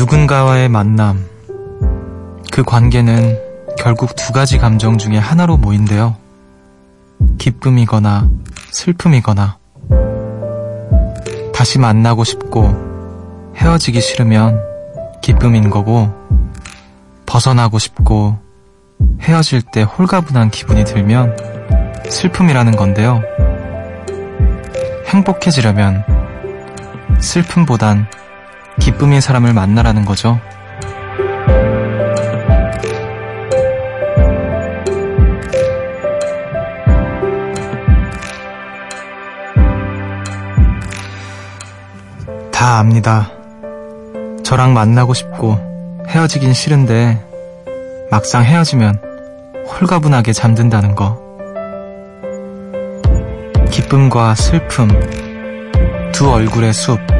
누군가와의 만남. 그 관계는 결국 두 가지 감정 중에 하나로 모인대요. 기쁨이거나 슬픔이거나. 다시 만나고 싶고 헤어지기 싫으면 기쁨인 거고, 벗어나고 싶고 헤어질 때 홀가분한 기분이 들면 슬픔이라는 건데요. 행복해지려면 슬픔보단 기쁨인 사람을 만나라는 거죠. 다 압니다. 저랑 만나고 싶고 헤어지긴 싫은데 막상 헤어지면 홀가분하게 잠든다는 거. 기쁨과 슬픔, 두 얼굴의 숲.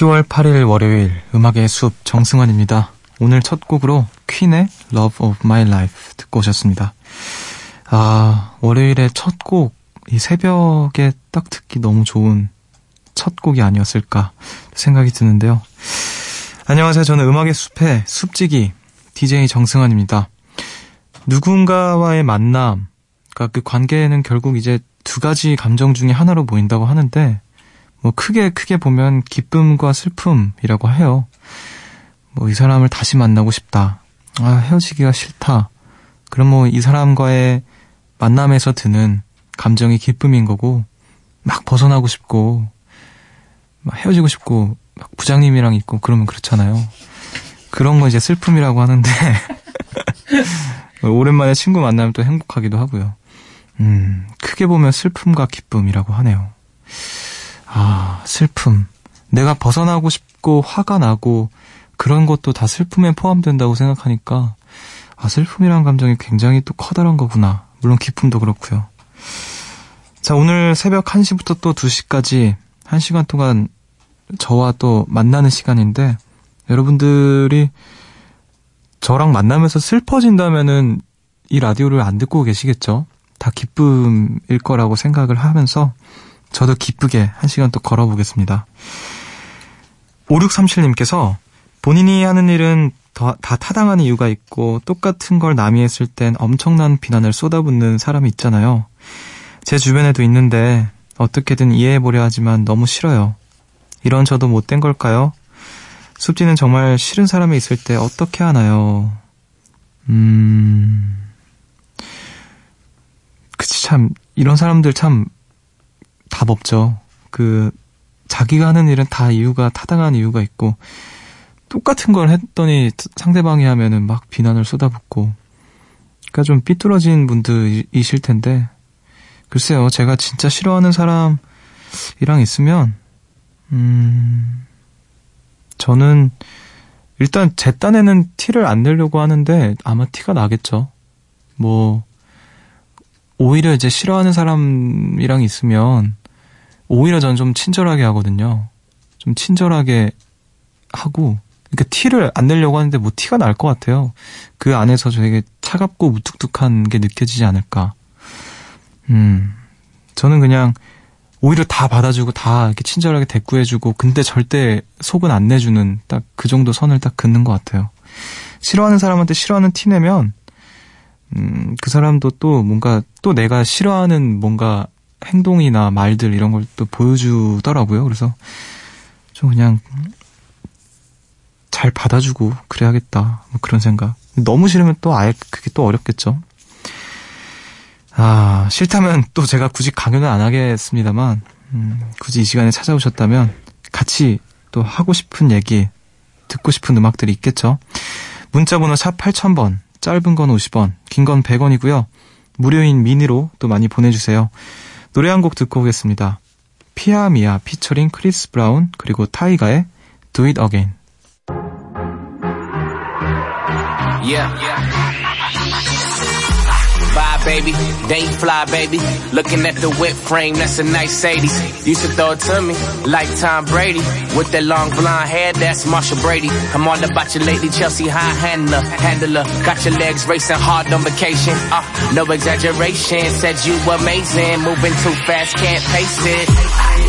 10월 8일 월요일 음악의 숲 정승환입니다. 오늘 첫 곡으로 퀸의 Love of My Life 듣고 오셨습니다. 아, 월요일의 첫 곡, 이 새벽에 딱 듣기 너무 좋은 첫 곡이 아니었을까 생각이 드는데요. 안녕하세요. 저는 음악의 숲의 숲지기 DJ 정승환입니다. 누군가와의 만남, 그러니까 그 관계는 결국 이제 두 가지 감정 중에 하나로 보인다고 하는데 뭐 크게 크게 보면 기쁨과 슬픔이라고 해요. 뭐 이 사람을 다시 만나고 싶다. 아, 헤어지기가 싫다. 그럼 뭐 이 사람과의 만남에서 드는 감정이 기쁨인 거고 막 벗어나고 싶고 막 헤어지고 싶고 막 부장님이랑 있고 그러면 그렇잖아요. 그런 거 이제 슬픔이라고 하는데 오랜만에 친구 만나면 또 행복하기도 하고요. 음, 크게 보면 슬픔과 기쁨이라고 하네요. 아, 슬픔. 내가 벗어나고 싶고 화가 나고 그런 것도 다 슬픔에 포함된다고 생각하니까 아, 슬픔이란 감정이 굉장히 또 커다란 거구나. 물론 기쁨도 그렇고요. 자, 오늘 새벽 1시부터 또 2시까지 1시간 동안 저와 또 만나는 시간인데 여러분들이 저랑 만나면서 슬퍼진다면은 이 라디오를 안 듣고 계시겠죠? 다 기쁨일 거라고 생각을 하면서 저도 기쁘게 한 시간 또 걸어보겠습니다. 5637님께서 본인이 하는 일은 다, 다 타당한 이유가 있고 똑같은 걸 남이 했을 땐 엄청난 비난을 쏟아붓는 사람이 있잖아요. 제 주변에도 있는데 어떻게든 이해해보려 하지만 너무 싫어요. 이런 저도 못된 걸까요? 숲지는 정말 싫은 사람이 있을 때 어떻게 하나요? 음... 그치, 참, 이런 사람들 참 답 없죠. 그, 자기가 하는 일은 다 이유가, 타당한 이유가 있고, 똑같은 걸 했더니 상대방이 하면은 막 비난을 쏟아붓고, 그니까 좀 삐뚤어진 분들이실 텐데, 글쎄요, 제가 진짜 싫어하는 사람이랑 있으면, 음, 저는 일단 제 딴에는 티를 안 내려고 하는데 아마 티가 나겠죠. 뭐, 오히려 이제 싫어하는 사람이랑 있으면 오히려 전좀 친절하게 하거든요. 좀 친절하게 하고 그러니까 티를 안 내려고 하는데 뭐 티가 날 것 같아요. 그 안에서 되게 차갑고 무뚝뚝한 게 느껴지지 않을까. 음, 저는 그냥 오히려 다 받아주고 다 이렇게 친절하게 대꾸해주고 근데 절대 속은 안 내주는 딱 그 정도 선을 딱 긋는 것 같아요. 싫어하는 사람한테 싫어하는 티 내면 음, 그 사람도 또 뭔가 또 내가 싫어하는 뭔가 행동이나 말들 이런 걸 또 보여주더라고요. 그래서 좀 그냥 잘 받아주고 그래야겠다. 뭐 그런 생각. 너무 싫으면 또 아예 그게 또 어렵겠죠. 아, 싫다면 또 제가 굳이 강연을 안 하겠습니다만, 음, 굳이 이 시간에 찾아오셨다면 같이 또 하고 싶은 얘기, 듣고 싶은 음악들이 있겠죠. 문자번호 샵 8000번, 짧은 건 50원, 긴 건 100원이고요. 무료인 미니로 또 많이 보내주세요. 노래 한 곡 듣고 오겠습니다. 피아미아 피처링 크리스 브라운 그리고 타이가의 Do It Again. Yeah. Baby. They fly, baby. Looking at the whip frame, that's a nice 80s. Used to throw it to me like Tom Brady. With that long blonde hair, that's Marshall Brady. I'm all about you lately, Chelsea high handler, handler. Got your legs racing hard on vacation. Uh, no exaggeration. Said you amazing, moving too fast, can't pace it.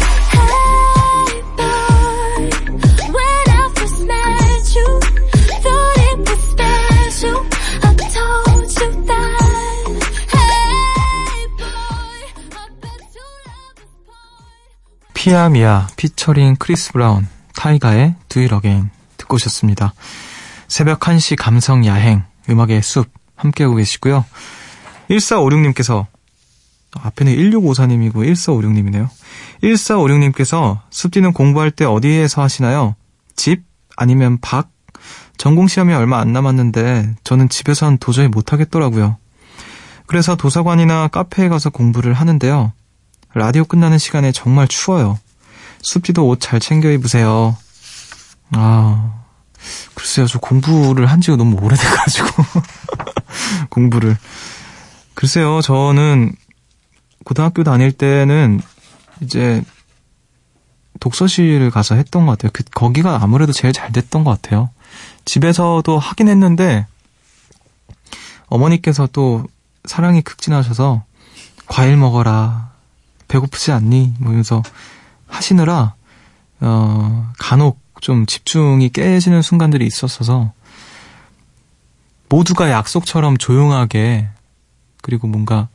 피아미아 피처링 크리스 브라운 타이가의 Do It Again 듣고 오셨습니다. 새벽 1시 감성 야행 음악의 숲 함께하고 계시고요. 1456님께서 앞에는 1654님이고 1456님이네요. 1456님께서 숲디는 공부할 때 어디에서 하시나요? 집? 아니면 밖? 전공 시험이 얼마 안 남았는데 저는 집에선 도저히 못 하겠더라고요. 그래서 도서관이나 카페에 가서 공부를 하는데요. 라디오 끝나는 시간에 정말 추워요. 숲지도 옷 잘 챙겨 입으세요. 아, 글쎄요, 저 공부를 한 지가 너무 오래돼가지고. 공부를. 글쎄요, 저는 고등학교 다닐 때는 이제 독서실을 가서 했던 것 같아요. 그, 거기가 아무래도 제일 잘 됐던 것 같아요. 집에서도 하긴 했는데, 어머니께서 또 사랑이 극진하셔서 과일 먹어라, 배고프지 않니? 뭐 이러면서 하시느라, 어, 간혹 좀 집중이 깨지는 순간들이 있었어서, 모두가 약속처럼 조용하게, 그리고 뭔가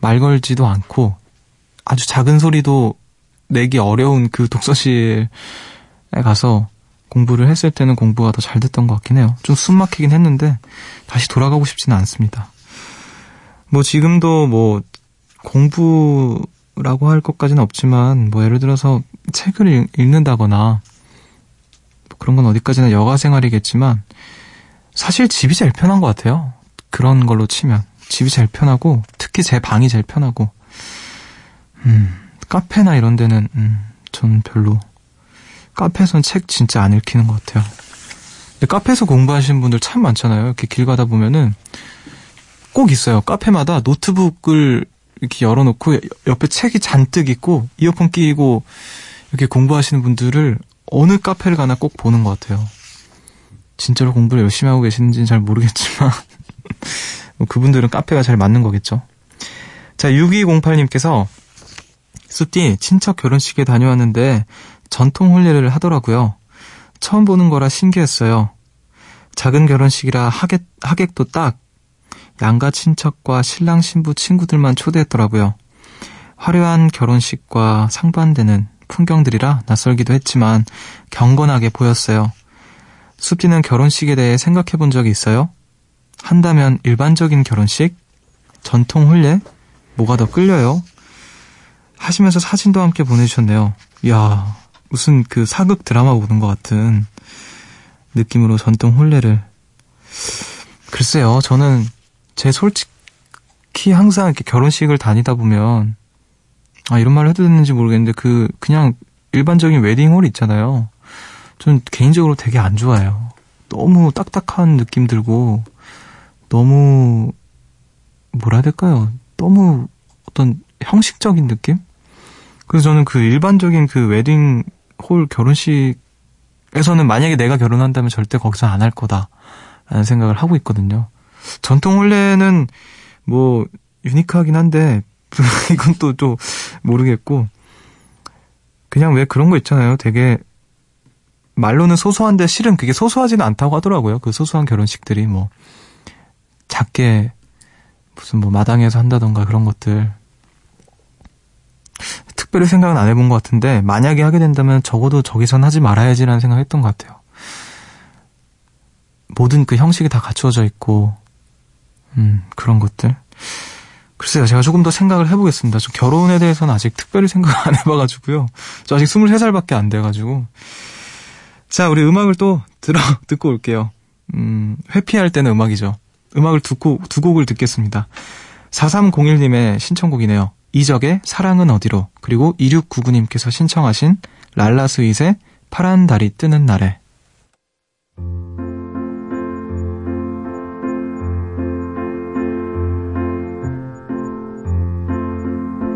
말 걸지도 않고, 아주 작은 소리도 내기 어려운 그 독서실에 가서 공부를 했을 때는 공부가 더 잘 됐던 것 같긴 해요. 좀 숨 막히긴 했는데, 다시 돌아가고 싶지는 않습니다. 뭐 지금도 뭐 공부 라고 할 것까지는 없지만, 뭐 예를 들어서 책을 읽 는다거나, 뭐 그런 건 어디까지나 여가 생활이겠지만, 사실 집이 제일 편한 것 같아요. 그런 걸로 치면. 집이 제일 편하고, 특히 제 방이 제일 편하고, 음, 카페나 이런 데는, 음, 전 별로, 카페에선 책 진짜 안 읽히는 것 같아요. 근데 카페에서 공부하시는 분들 참 많잖아요. 이렇게 길 가다 보면은, 꼭 있어요. 카페마다 노트북을 이렇게 열어놓고 옆에 책이 잔뜩 있고 이어폰 끼고 이렇게 공부하시는 분들을 어느 카페를 가나 꼭 보는 것 같아요. 진짜로 공부를 열심히 하고 계시는지는 잘 모르겠지만 뭐 그분들은 카페가 잘 맞는 거겠죠. 자, 6208님께서 숲디 친척 결혼식에 다녀왔는데 전통 혼례를 하더라고요. 처음 보는 거라 신기했어요. 작은 결혼식이라 하객, 하객도 딱 양가 친척과 신랑 신부 친구들만 초대했더라고요. 화려한 결혼식과 상반되는 풍경들이라 낯설기도 했지만 경건하게 보였어요. 숲디는 결혼식에 대해 생각해 본 적이 있어요? 한다면 일반적인 결혼식? 전통 혼례? 뭐가 더 끌려요? 하시면서 사진도 함께 보내주셨네요. 이야, 무슨 그 사극 드라마 보는 것 같은 느낌으로 전통 혼례를. 글쎄요, 저는 제 솔직히 항상 이렇게 결혼식을 다니다 보면 아 이런 말을 해도 되는지 모르겠는데 그 그냥 일반적인 웨딩홀 있잖아요. 전 개인적으로 되게 안 좋아해요. 너무 딱딱한 느낌 들고 너무 뭐라 해야 될까요? 너무 어떤 형식적인 느낌? 그래서 저는 그 일반적인 그 웨딩 홀 결혼식에서는 만약에 내가 결혼한다면 절대 거기서 안 할 거다라는 생각을 하고 있거든요. 전통 혼례는 뭐 유니크하긴 한데 이건 또 또 모르겠고 그냥 왜 그런 거 있잖아요. 되게 말로는 소소한데 실은 그게 소소하지는 않다고 하더라고요. 그 소소한 결혼식들이 뭐 작게 무슨 뭐 마당에서 한다던가 그런 것들 특 특별히 생각은 안 해본 것 같은데 만약에 하게 된다면 적어도 저기선 하지 말아야지라는 생각했던 것 같아요. 모든 그 형식이 다 갖추어져 있고 음 그런 것들. 글쎄요, 제가 조금 더 생각을 해보겠습니다. 저 결혼에 대해서는 아직 특별히 생각 안 해봐가지고요. 저 아직 23살밖에 안 돼가지고. 자, 우리 음악을 또 들어, 듣고 올게요. 음, 회피할 때는 음악이죠. 음악을 두 곡, 두 곡을 듣겠습니다. 4301님의 신청곡이네요. 이적의 사랑은 어디로 그리고 2699님께서 신청하신 랄라 스윗의 파란 달이 뜨는 날에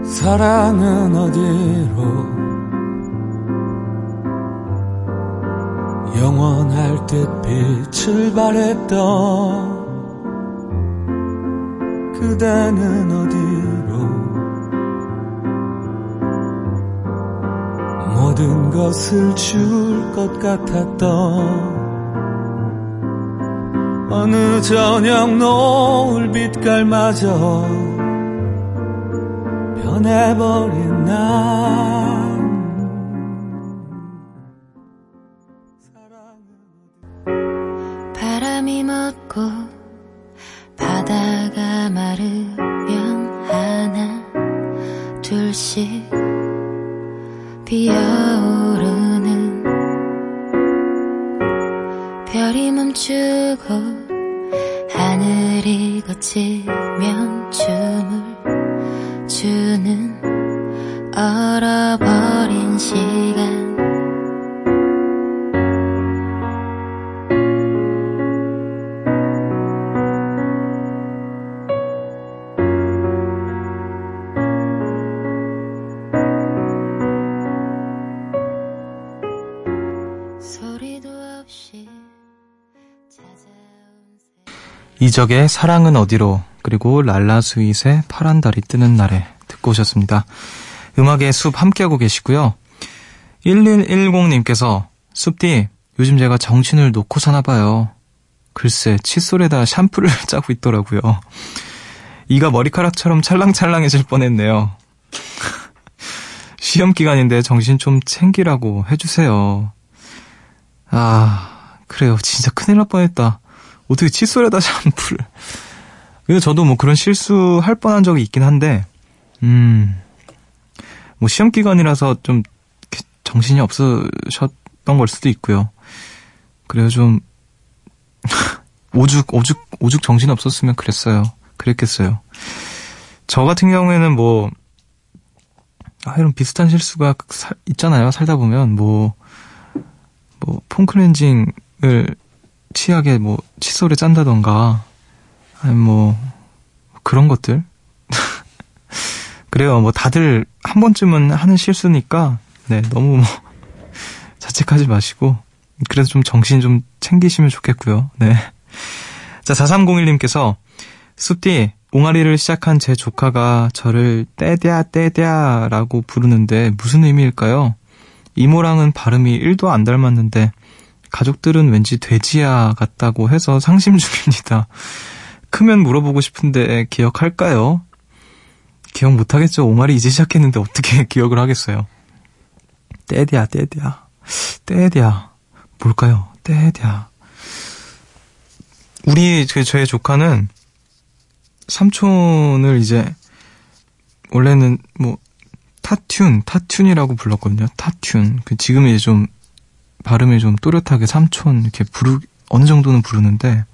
사랑은 어디로 영원할 듯 빛을 발했던 그대는 어디로 모든 것을 줄 것 같았던 어느 저녁 노을 빛깔마저 변해버린 날 바람이 멎고 바다가 마르면 하나 둘씩 피어오르는 별이 멈추고 이적의 사랑은 어디로 그리고 랄라 스윗의 파란 달이 뜨는 날에 듣고 오셨습니다. 음악의 숲 함께하고 계시고요. 1110님께서 숲디 요즘 제가 정신을 놓고 사나 봐요. 글쎄 칫솔에다 샴푸를 짜고 있더라고요. 이가 머리카락처럼 찰랑찰랑해질 뻔했네요. 시험 기간인데 정신 좀 챙기라고 해주세요. 아, 그래요. 진짜 큰일 날 뻔했다. 어떻게 칫솔에다 샴푸를. 그래서 저도 뭐 그런 실수할 뻔한 적이 있긴 한데, 음, 뭐 시험 기간이라서 좀 정신이 없으셨던 걸 수도 있고요. 그래서 좀, 오죽, 오죽, 오죽 정신이 없었으면 그랬어요. 그랬겠어요. 저 같은 경우에는 뭐, 아, 이런 비슷한 실수가 사- 있잖아요. 살다 보면, 뭐, 뭐, 폼클렌징을 치약에 뭐, 칫솔에 짠다던가, 아니 뭐, 그런 것들. 그래요. 뭐, 다들 한 번쯤은 하는 실수니까, 네, 너무 뭐, 자책하지 마시고, 그래서 좀 정신 좀 챙기시면 좋겠고요. 네. 자, 4301님께서, 숲디, 옹알이를 시작한 제 조카가 저를 떼嗲 떼嗲 라고 부르는데 무슨 의미일까요? 이모랑은 발음이 1도 안 닮았는데 가족들은 왠지 돼지야 같다고 해서 상심 중입니다. 크면 물어보고 싶은데 기억할까요? 기억 못하겠죠. 오마리 이제 시작했는데 어떻게 기억을 하겠어요. 떼디야, 떼디야. 떼디야. 뭘까요? 떼디야. 우리, 그 제, 제 조카는 삼촌을 이제 원래는 뭐 타튠, 타튠이라고 불렀거든요. 타튠. 그 지금 이제 좀 발음이 좀 또렷하게 삼촌 이렇게 부르 어느 정도는 부르는데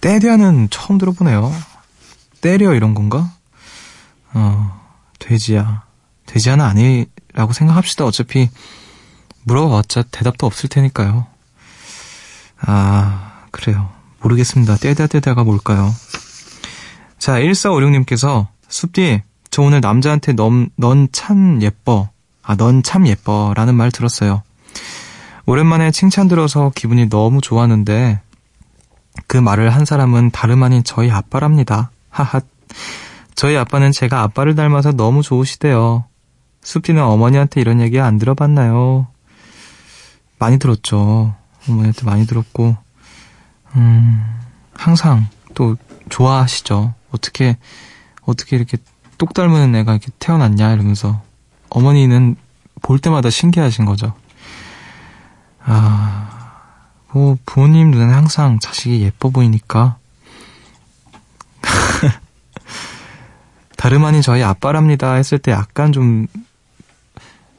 때려는 처음 들어보네요. 때려 이런 건가? 어 돼지야 돼지야는 아니라고 생각합시다. 어차피 물어봤자 대답도 없을 테니까요. 아 그래요. 모르겠습니다. 떼다 떼다가 뭘까요? 자, 1456님께서, 숲디, 저 오늘 남자한테 넌, 넌참 예뻐. 아, 넌 참 예뻐. 라는 말 들었어요. 오랜만에 칭찬 들어서 기분이 너무 좋았는데, 그 말을 한 사람은 다름 아닌 저희 아빠랍니다. 하하. 저희 아빠는 제가 아빠를 닮아서 너무 좋으시대요. 숲디는 어머니한테 이런 얘기 안 들어봤나요? 많이 들었죠. 어머니한테 많이 들었고, 음, 항상 또 좋아하시죠. 어떻게, 어떻게 이렇게 똑 닮은 애가 이렇게 태어났냐 이러면서 어머니는 볼 때마다 신기하신 거죠. 아, 뭐, 부모님 눈에는 항상 자식이 예뻐 보이니까. 다름 아닌 저희 아빠랍니다 했을 때 약간 좀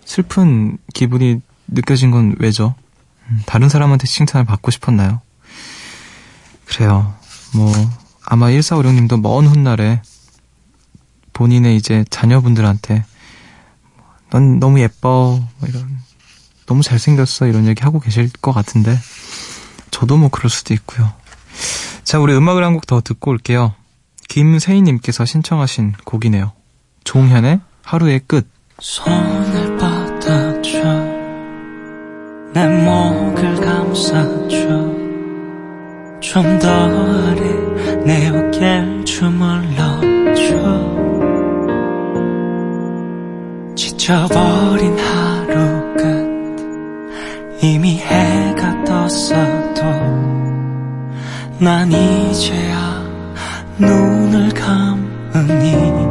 슬픈 기분이 느껴진 건 왜죠? 음, 다른 사람한테 칭찬을 받고 싶었나요? 그래요. 뭐, 아마 1456님도 먼 훗날에 본인의 이제 자녀분들한테 넌 너무 예뻐, 뭐 이런, 너무 잘생겼어, 이런 얘기 하고 계실 것 같은데, 저도 뭐 그럴 수도 있고요. 자, 우리 음악을 한 곡 더 듣고 올게요. 김세희님께서 신청하신 곡이네요. 종현의 하루의 끝. 손을 뻗어줘 내 목을 감싸줘 좀 더 아래 내 어깨를 주물러줘 지쳐버린 하루 끝 이미 해가 떴어도 난 이제야 눈을 감으니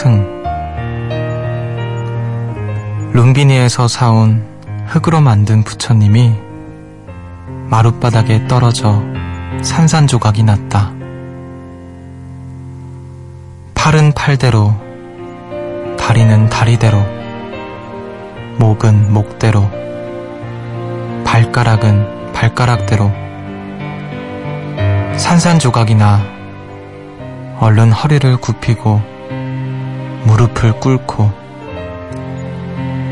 정호승 룸비니에서 사온 흙으로 만든 부처님이 마룻바닥에 떨어져 산산조각이 났다. 팔은 팔대로, 다리는 다리대로, 목은 목대로, 발가락은 발가락대로, 산산조각이 나 얼른 허리를 굽히고 무릎을 꿇고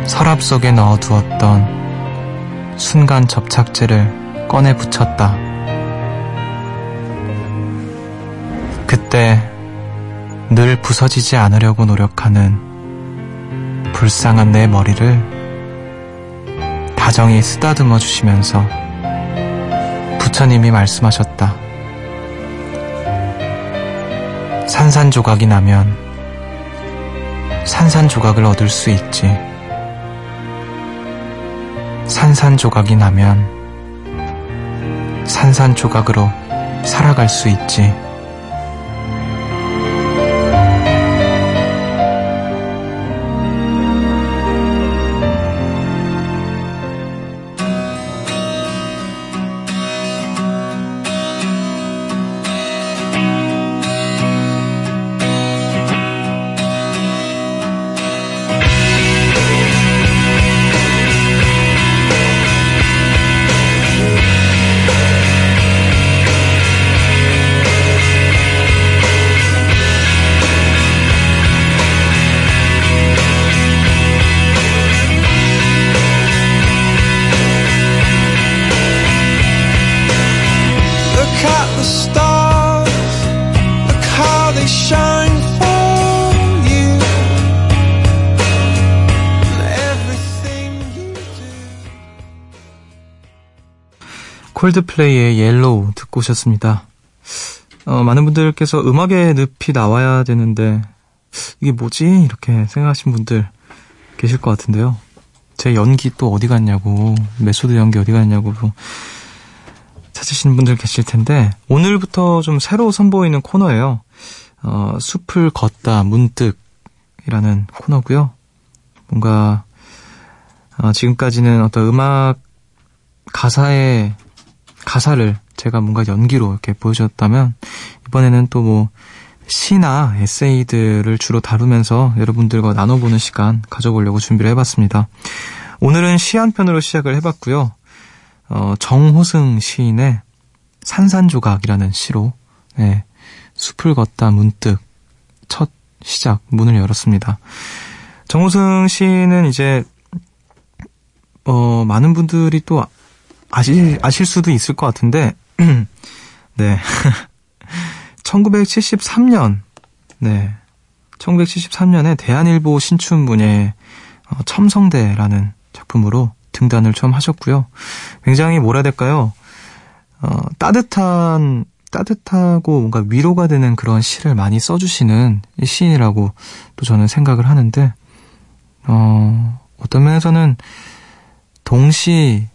서랍 속에 넣어두었던 순간 접착제를 꺼내 붙였다. 그때 늘 부서지지 않으려고 노력하는 불쌍한 내 머리를 다정히 쓰다듬어 주시면서 부처님이 말씀하셨다. 산산조각이 나면 산산조각을 얻을 수 있지. 산산조각이 나면 산산조각으로 살아갈 수 있지. 콜드플레이의 Yellow 듣고 오셨습니다. 어, 많은 분들께서 음악의 늪이 나와야 되는데 이게 뭐지? 이렇게 생각하신 분들 계실 것 같은데요. 제 연기 또 어디 갔냐고 메소드 연기 어디 갔냐고 찾으시는 분들 계실 텐데 오늘부터 좀 새로 선보이는 코너예요. 어, 숲을 걷다 문득이라는 코너고요. 뭔가 어, 지금까지는 어떤 음악 가사의 가사를 제가 뭔가 연기로 이렇게 보여줬다면 이번에는 또 뭐 시나 에세이들을 주로 다루면서 여러분들과 나눠보는 시간 가져보려고 준비를 해봤습니다. 오늘은 시 한 편으로 시작을 해봤고요. 어, 정호승 시인의 산산조각이라는 시로 네, 숲을 걷다 문득 첫 시작 문을 열었습니다. 정호승 시인은 이제 어, 많은 분들이 또 아실, 아실 수도 있을 것 같은데, 네. 1973년, 네. 1973년에 대한일보 신춘문예 어, 첨성대라는 작품으로 등단을 처음 하셨고요. 굉장히 뭐라 해야 될까요? 어, 따뜻한, 따뜻하고 뭔가 위로가 되는 그런 시를 많이 써주시는 시인이라고 또 저는 생각을 하는데, 어, 어떤 면에서는 동시,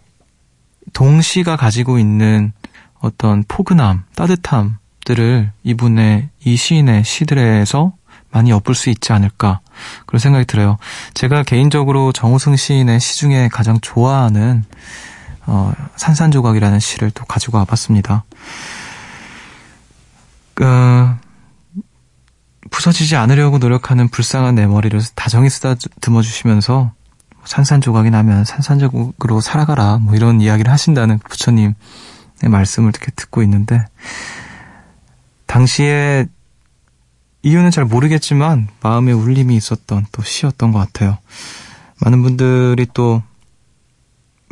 동시가 가지고 있는 어떤 포근함, 따뜻함들을 이분의 이 시인의 시들에서 많이 엿볼 수 있지 않을까 그런 생각이 들어요. 제가 개인적으로 정우승 시인의 시 중에 가장 좋아하는 어, 산산조각이라는 시를 또 가지고 와봤습니다. 그, 부서지지 않으려고 노력하는 불쌍한 내 머리를 다정히 쓰다듬어 주시면서 산산조각이 나면 산산조각으로 살아가라 뭐 이런 이야기를 하신다는 부처님의 말씀을 이렇게 듣고 있는데 당시에 이유는 잘 모르겠지만 마음에 울림이 있었던 또 시였던 것 같아요. 많은 분들이 또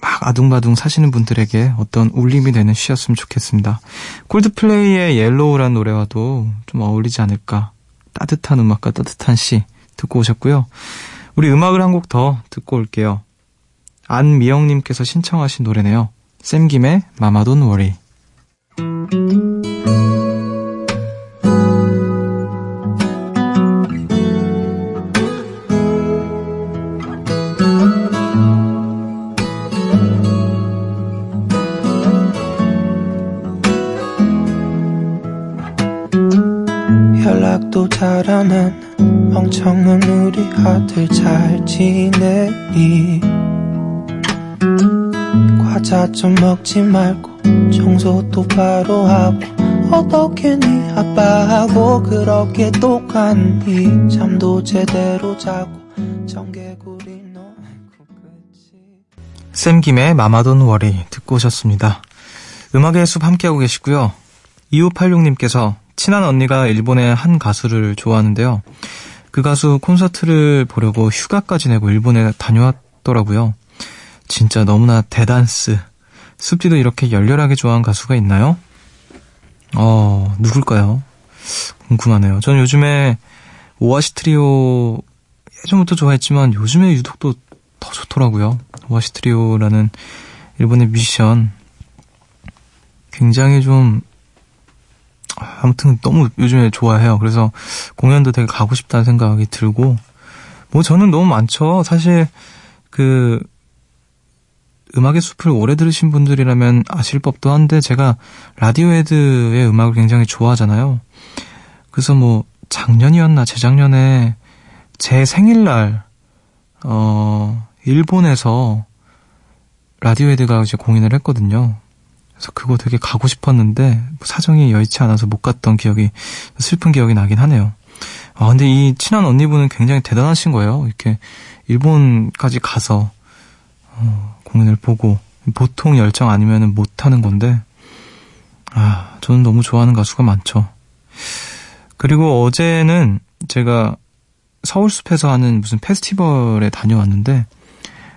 막 아둥바둥 사시는 분들에게 어떤 울림이 되는 시였으면 좋겠습니다. 콜드플레이의 Yellow란 노래와도 좀 어울리지 않을까. 따뜻한 음악과 따뜻한 시 듣고 오셨고요. 우리 음악을 한 곡 더 듣고 올게요. 안미영님께서 신청하신 노래네요. 샘김의 Mama Don't Worry. 연락도 잘안 하는 멍청한 우리 아들 잘 지내니 과자 좀 먹지 말고 청소 똑바로 하고 어떻게 네 아빠하고 그렇게 똑같니 잠도 제대로 자고 정개구리 너 아이고 그치 샘김의 마마돈 워리 듣고 오셨습니다. 음악의 숲 함께하고 계시고요. 2586님께서 친한 언니가 일본의 한 가수를 좋아하는데요. 그 가수 콘서트를 보려고 휴가까지 내고 일본에 다녀왔더라고요. 진짜 너무나 대단스. 숲디도 이렇게 열렬하게 좋아하는 가수가 있나요? 어, 누굴까요? 궁금하네요. 저는 요즘에 오아시 트리오 예전부터 좋아했지만 요즘에 유독 또 더 좋더라고요. 오아시 트리오라는 일본의 뮤지션 굉장히 좀 아무튼 너무 요즘에 좋아해요. 그래서 공연도 되게 가고 싶다는 생각이 들고 뭐 저는 너무 많죠. 사실 그 음악의 숲을 오래 들으신 분들이라면 아실 법도 한데 제가 라디오헤드의 음악을 굉장히 좋아하잖아요. 그래서 뭐 작년이었나 재작년에 제 생일날 어 일본에서 라디오헤드가 이제 공연을 했거든요. 그래서 그거 되게 가고 싶었는데 뭐 사정이 여의치 않아서 못 갔던 기억이 슬픈 기억이 나긴 하네요. 아 근데 이 친한 언니분은 굉장히 대단하신 거예요. 이렇게 일본까지 가서 어, 공연을 보고 보통 열정 아니면은 못 하는 건데 아 저는 너무 좋아하는 가수가 많죠. 그리고 어제는 제가 서울숲에서 하는 무슨 페스티벌에 다녀왔는데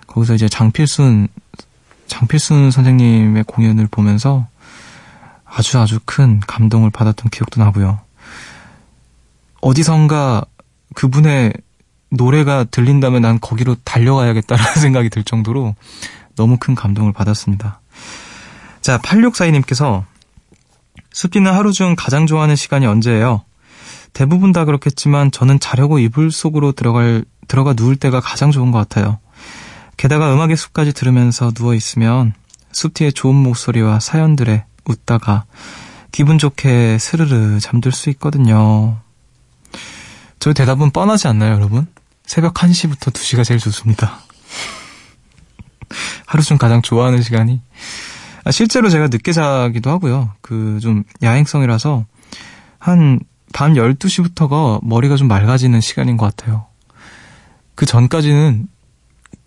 거기서 이제 장필순 장필순 선생님의 공연을 보면서 아주 아주 큰 감동을 받았던 기억도 나고요. 어디선가 그분의 노래가 들린다면 난 거기로 달려가야겠다라는 생각이 들 정도로 너무 큰 감동을 받았습니다. 자, 8642님께서 숲디는 하루 중 가장 좋아하는 시간이 언제예요? 대부분 다 그렇겠지만 저는 자려고 이불 속으로 들어갈, 들어가 누울 때가 가장 좋은 것 같아요. 게다가 음악의 숲까지 들으면서 누워있으면 숲디의 좋은 목소리와 사연들에 웃다가 기분 좋게 스르르 잠들 수 있거든요. 저희 대답은 뻔하지 않나요, 여러분? 새벽 1시부터 2시가 제일 좋습니다. 하루 중 가장 좋아하는 시간이. 아, 실제로 제가 늦게 자기도 하고요. 그 좀 야행성이라서 한 밤 12시부터가 머리가 좀 맑아지는 시간인 것 같아요. 그 전까지는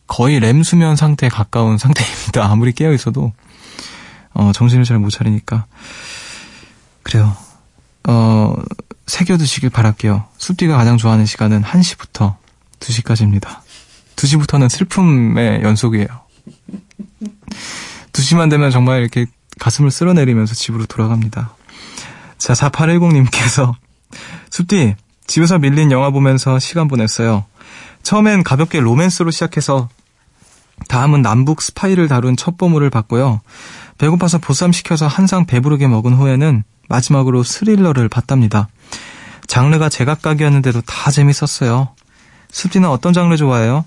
거의 램 수면 상태에 가까운 상태입니다. 아무리 깨어 있어도 어, 정신을 잘 못 차리니까 그래요. 어, 새겨두시길 바랄게요. 숲디가 가장 좋아하는 시간은 1시부터 2시까지입니다. 2시부터는 슬픔의 연속이에요. 2시만 되면 정말 이렇게 가슴을 쓸어내리면서 집으로 돌아갑니다. 자, 4810님께서 숲디, 집에서 밀린 영화 보면서 시간 보냈어요. 처음엔 가볍게 로맨스로 시작해서 다음은 남북 스파이를 다룬 첩보물을 봤고요. 배고파서 보쌈 시켜서 한상 배부르게 먹은 후에는 마지막으로 스릴러를 봤답니다. 장르가 제각각이었는데도 다 재밌었어요. 숲디는 어떤 장르 좋아해요?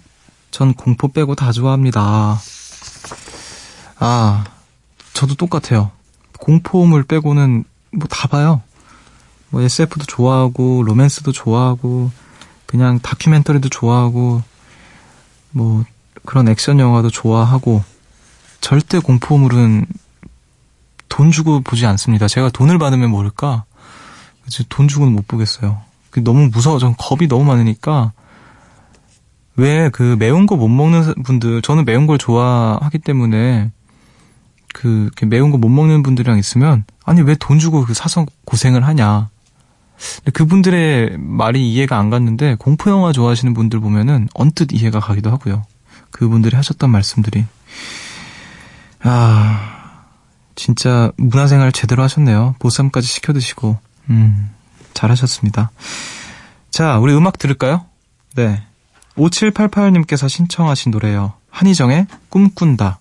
전 공포 빼고 다 좋아합니다. 아, 저도 똑같아요. 공포물 빼고는 뭐 다 봐요. 뭐 SF도 좋아하고 로맨스도 좋아하고 그냥 다큐멘터리도 좋아하고 뭐 그런 액션 영화도 좋아하고 절대 공포물은 돈 주고 보지 않습니다. 제가 돈을 받으면 모를까? 돈 주고는 못 보겠어요. 너무 무서워. 전 겁이 너무 많으니까 왜 그 매운 거 못 먹는 분들 저는 매운 걸 좋아하기 때문에 그 매운 거 못 먹는 분들이랑 있으면 아니 왜 돈 주고 그 사서 고생을 하냐. 그분들의 말이 이해가 안 갔는데 공포 영화 좋아하시는 분들 보면은 언뜻 이해가 가기도 하고요. 그분들이 하셨던 말씀들이 아 진짜 문화생활 제대로 하셨네요. 보쌈까지 시켜 드시고 음 잘하셨습니다. 자 우리 음악 들을까요? 네 5788님께서 신청하신 노래요. 한희정의 꿈꾼다.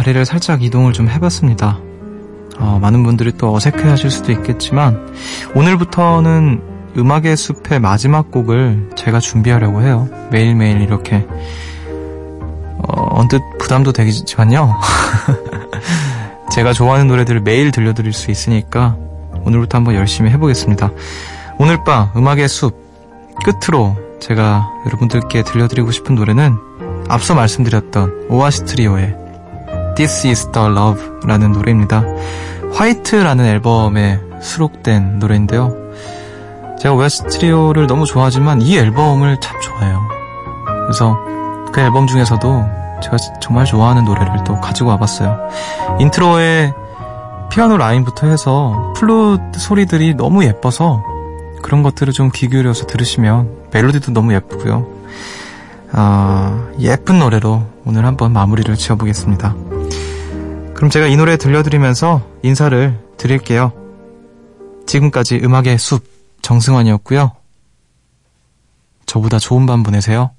자리를 살짝 이동을 좀 해봤습니다. 어, 많은 분들이 또 어색해 하실 수도 있겠지만 오늘부터는 음악의 숲의 마지막 곡을 제가 준비하려고 해요. 매일매일 이렇게 어, 언뜻 부담도 되지만요. 제가 좋아하는 노래들을 매일 들려드릴 수 있으니까 오늘부터 한번 열심히 해보겠습니다. 오늘 밤 음악의 숲 끝으로 제가 여러분들께 들려드리고 싶은 노래는 앞서 말씀드렸던 오아시 트리오의 This is the Love 라는 노래입니다. White라는 앨범에 수록된 노래인데요. 제가 오아시 트리오를 너무 좋아하지만 이 앨범을 참 좋아해요. 그래서 그 앨범 중에서도 제가 정말 좋아하는 노래를 또 가지고 와봤어요. 인트로에 피아노 라인부터 해서 플루트 소리들이 너무 예뻐서 그런 것들을 좀 귀 기울여서 들으시면 멜로디도 너무 예쁘고요. 아, 예쁜 노래로 오늘 한번 마무리를 지어보겠습니다. 그럼 제가 이 노래 들려드리면서 인사를 드릴게요. 지금까지 음악의 숲 정승환이었고요. 저보다 좋은 밤 보내세요.